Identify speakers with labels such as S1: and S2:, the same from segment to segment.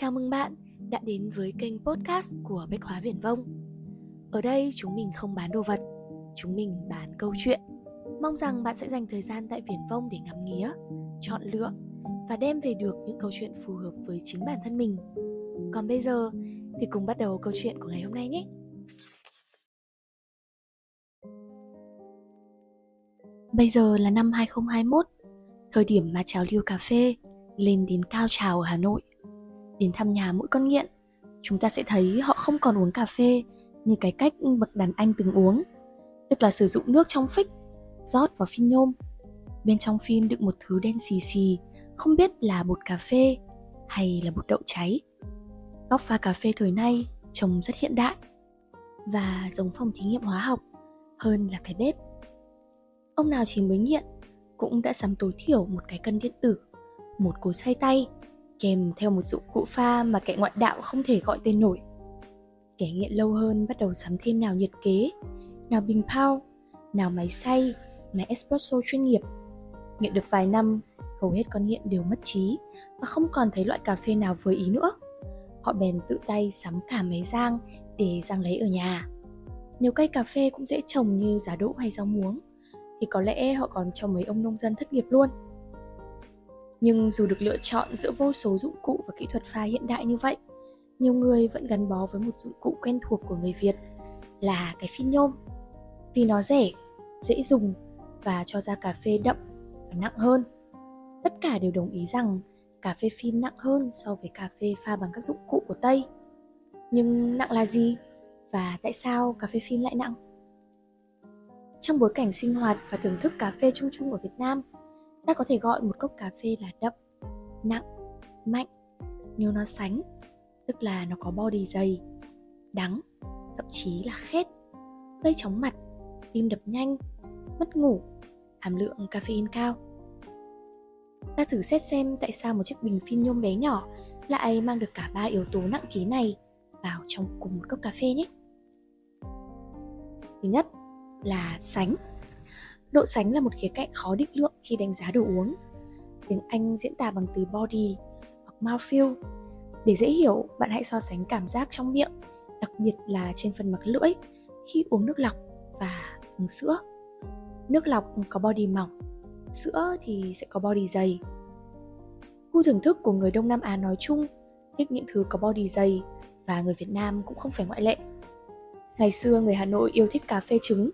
S1: Chào mừng bạn đã đến với kênh podcast của Bách Hóa Viển Vông. Ở đây chúng mình không bán đồ vật, chúng mình bán câu chuyện. Mong rằng bạn sẽ dành thời gian tại Viển Vông để ngắm nghía, chọn lựa và đem về được những câu chuyện phù hợp với chính bản thân mình. Còn bây giờ thì cùng bắt đầu câu chuyện của ngày hôm nay nhé. Bây giờ là năm 2021, thời điểm mà trào lưu cà phê lên đến cao trào ở Hà Nội. Đến thăm nhà mỗi con nghiện, chúng ta sẽ thấy họ không còn uống cà phê như cái cách bậc đàn anh từng uống, tức là sử dụng nước trong phích, rót vào phin nhôm. Bên trong phin đựng một thứ đen xì xì, không biết là bột cà phê hay là bột đậu cháy. Góc pha cà phê thời nay trông rất hiện đại và giống phòng thí nghiệm hóa học hơn là cái bếp. Ông nào chỉ mới nghiện cũng đã sắm tối thiểu một cái cân điện tử, một cối xay tay, kèm theo một dụng cụ pha mà kẻ ngoại đạo không thể gọi tên nổi. Kẻ nghiện lâu hơn bắt đầu sắm thêm nào nhiệt kế, nào bình pao, nào máy xay, máy espresso chuyên nghiệp. Nghiện được vài năm, hầu hết con nghiện đều mất trí và không còn thấy loại cà phê nào vừa ý nữa. Họ bèn tự tay sắm cả máy rang để rang lấy ở nhà. Nếu cây cà phê cũng dễ trồng như giá đỗ hay rau muống, thì có lẽ họ còn cho mấy ông nông dân thất nghiệp luôn. Nhưng dù được lựa chọn giữa vô số dụng cụ và kỹ thuật pha hiện đại như vậy, nhiều người vẫn gắn bó với một dụng cụ quen thuộc của người Việt là cái phin nhôm. Vì nó rẻ, dễ dùng và cho ra cà phê đậm và nặng hơn. Tất cả đều đồng ý rằng cà phê phin nặng hơn so với cà phê pha bằng các dụng cụ của Tây. Nhưng nặng là gì? Và tại sao cà phê phin lại nặng? Trong bối cảnh sinh hoạt và thưởng thức cà phê chung chung ở Việt Nam, ta có thể gọi một cốc cà phê là đậm, nặng, mạnh nếu nó sánh, tức là nó có body dày, đắng, thậm chí là khét, gây chóng mặt, tim đập nhanh, mất ngủ, hàm lượng caffeine cao. Ta thử xét xem tại sao một chiếc bình phin nhôm bé nhỏ lại mang được cả ba yếu tố nặng ký này vào trong cùng một cốc cà phê nhé. Thứ nhất là sánh. Độ sánh là một khía cạnh khó định lượng khi đánh giá đồ uống. Tiếng Anh diễn tả bằng từ body hoặc mouthfeel. Để dễ hiểu, bạn hãy so sánh cảm giác trong miệng, đặc biệt là trên phần mặt lưỡi khi uống nước lọc và uống sữa. Nước lọc có body mỏng, sữa thì sẽ có body dày. Gu thưởng thức của người Đông Nam Á nói chung thích những thứ có body dày và người Việt Nam cũng không phải ngoại lệ. Ngày xưa người Hà Nội yêu thích cà phê trứng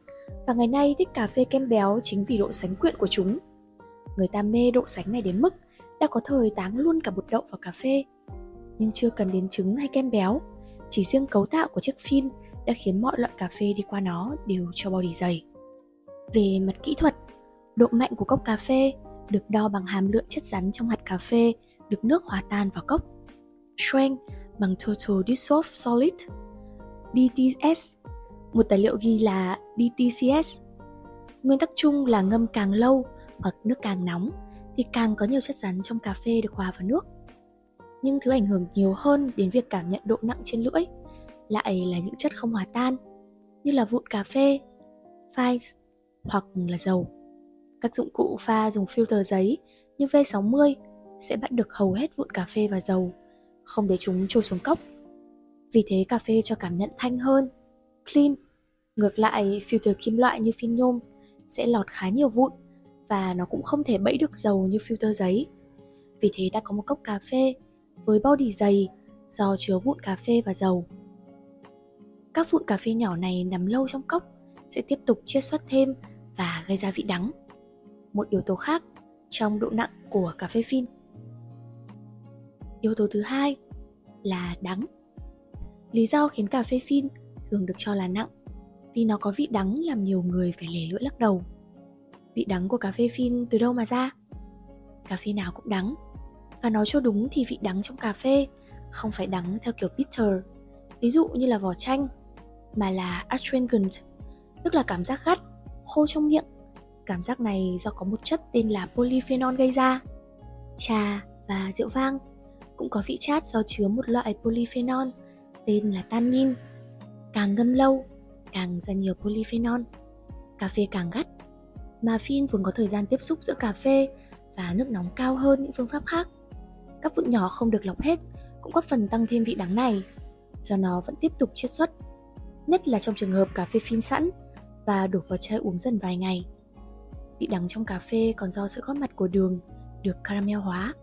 S1: và ngày nay thích cà phê kem béo chính vì độ sánh quyện của chúng. Người ta mê độ sánh này đến mức đã có thời táng luôn cả bột đậu vào cà phê. Nhưng chưa cần đến trứng hay kem béo, chỉ riêng cấu tạo của chiếc phin đã khiến mọi loại cà phê đi qua nó đều cho body dày. Về mặt kỹ thuật, độ mạnh của cốc cà phê được đo bằng hàm lượng chất rắn trong hạt cà phê được nước hòa tan vào cốc. Strength bằng Total Dissolved Solid DTS một tài liệu ghi là DTCS. Nguyên tắc chung là ngâm càng lâu hoặc nước càng nóng thì càng có nhiều chất rắn trong cà phê được hòa vào nước. Nhưng thứ ảnh hưởng nhiều hơn đến việc cảm nhận độ nặng trên lưỡi lại là những chất không hòa tan như là vụn cà phê, phai hoặc là dầu. Các dụng cụ pha dùng filter giấy như V60 sẽ bắt được hầu hết vụn cà phê và dầu, không để chúng trôi xuống cốc. Vì thế cà phê cho cảm nhận thanh hơn, clean Ngược lại, filter kim loại như phin nhôm sẽ lọt khá nhiều vụn và nó cũng không thể bẫy được dầu như filter giấy. Vì thế ta có một cốc cà phê với body dày do chứa vụn cà phê và dầu. Các vụn cà phê nhỏ này nằm lâu trong cốc sẽ tiếp tục chiết xuất thêm và gây ra vị đắng. Một yếu tố khác trong độ nặng của cà phê phin. Yếu tố thứ hai là đắng. Lý do khiến cà phê phin thường được cho là nặng vì nó có vị đắng làm nhiều người phải lè lưỡi lắc đầu. Vị đắng của cà phê phin từ đâu mà ra? Cà phê nào cũng đắng. Và nói cho đúng thì vị đắng trong cà phê không phải đắng theo kiểu bitter, ví dụ như là vỏ chanh, mà là astringent, tức là cảm giác gắt, khô trong miệng. Cảm giác này do có một chất tên là polyphenol gây ra. Trà và rượu vang cũng có vị chát do chứa một loại polyphenol tên là tannin. Càng ngâm lâu càng ra nhiều polyphenol. Cà phê càng gắt. Mà phin vốn có thời gian tiếp xúc giữa cà phê và nước nóng cao hơn những phương pháp khác. Các vụn nhỏ không được lọc hết cũng góp phần tăng thêm vị đắng này do nó vẫn tiếp tục chiết xuất, nhất là trong trường hợp cà phê phin sẵn và đổ vào chai uống dần vài ngày. Vị đắng trong cà phê còn do sự góp mặt của đường được caramel hóa.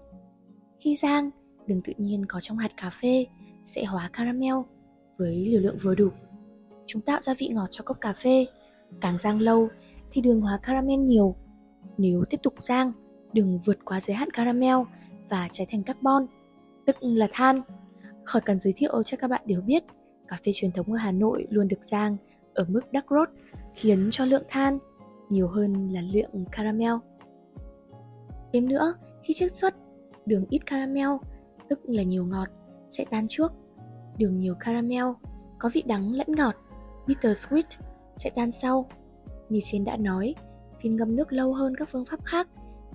S1: Khi rang, đường tự nhiên có trong hạt cà phê sẽ hóa caramel với liều lượng vừa đủ. Chúng tạo ra vị ngọt cho cốc cà phê. Càng rang lâu thì đường hóa caramel nhiều. Nếu tiếp tục rang, đường vượt quá giới hạn caramel và trở thành carbon, tức là than. Khỏi cần giới thiệu cho các bạn đều biết, cà phê truyền thống ở Hà Nội luôn được rang ở mức dark roast, khiến cho lượng than nhiều hơn là lượng caramel. Thêm nữa, khi chiết xuất, đường ít caramel, tức là nhiều ngọt, sẽ tan trước. Đường nhiều caramel, có vị đắng lẫn ngọt, bitter sweet, sẽ tan sau. Như trên đã nói, phin ngâm nước lâu hơn các phương pháp khác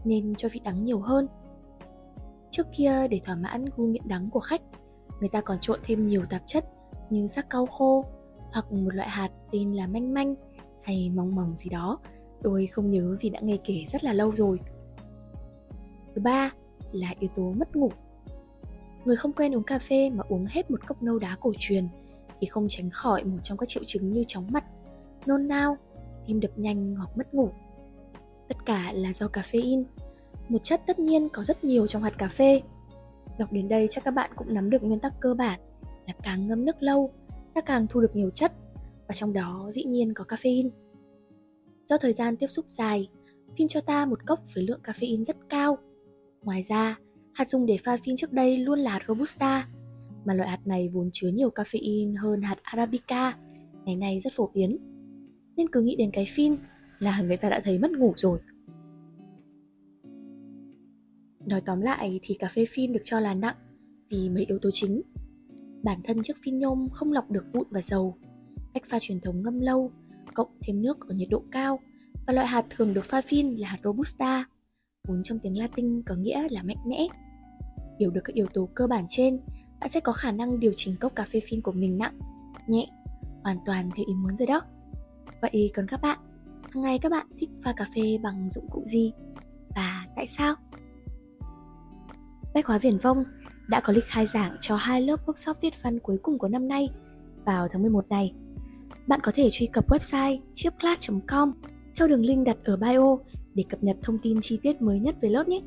S1: nên cho vị đắng nhiều hơn. Trước kia để thỏa mãn gu nghiện đắng của khách, người ta còn trộn thêm nhiều tạp chất như sắc cau khô hoặc một loại hạt tên là manh manh hay mong mỏng gì đó. Tôi không nhớ vì đã nghe kể rất là lâu rồi. Thứ ba là yếu tố mất ngủ. Người không quen uống cà phê mà uống hết một cốc nâu đá cổ truyền thì không tránh khỏi một trong các triệu chứng như chóng mặt, nôn nao, tim đập nhanh hoặc mất ngủ. Tất cả là do caffeine, một chất tất nhiên có rất nhiều trong hạt cà phê. Đọc đến đây chắc các bạn cũng nắm được nguyên tắc cơ bản là càng ngâm nước lâu, ta càng thu được nhiều chất và trong đó dĩ nhiên có caffeine. Do thời gian tiếp xúc dài, phin cho ta một cốc với lượng caffeine rất cao. Ngoài ra, hạt dùng để pha phin trước đây luôn là hạt Robusta, mà loại hạt này vốn chứa nhiều caffeine hơn hạt Arabica, ngày nay rất phổ biến. Nên cứ nghĩ đến cái phin là người ta đã thấy mất ngủ rồi. Nói tóm lại thì cà phê phin được cho là nặng vì mấy yếu tố chính. Bản thân chiếc phin nhôm không lọc được vụn và dầu, cách pha truyền thống ngâm lâu, cộng thêm nước ở nhiệt độ cao và loại hạt thường được pha phin là hạt Robusta, vốn trong tiếng Latin có nghĩa là mạnh mẽ. Hiểu được các yếu tố cơ bản trên, bạn sẽ có khả năng điều chỉnh cốc cà phê phin của mình nặng, nhẹ, hoàn toàn theo ý muốn rồi đó. Vậy còn các bạn, hàng ngày các bạn thích pha cà phê bằng dụng cụ gì và tại sao? Bách hóa Viển Vông đã có lịch khai giảng cho hai lớp workshop viết văn cuối cùng của năm nay vào tháng 11 này. Bạn có thể truy cập website chipclass.com theo đường link đặt ở bio để cập nhật thông tin chi tiết mới nhất về lớp nhé.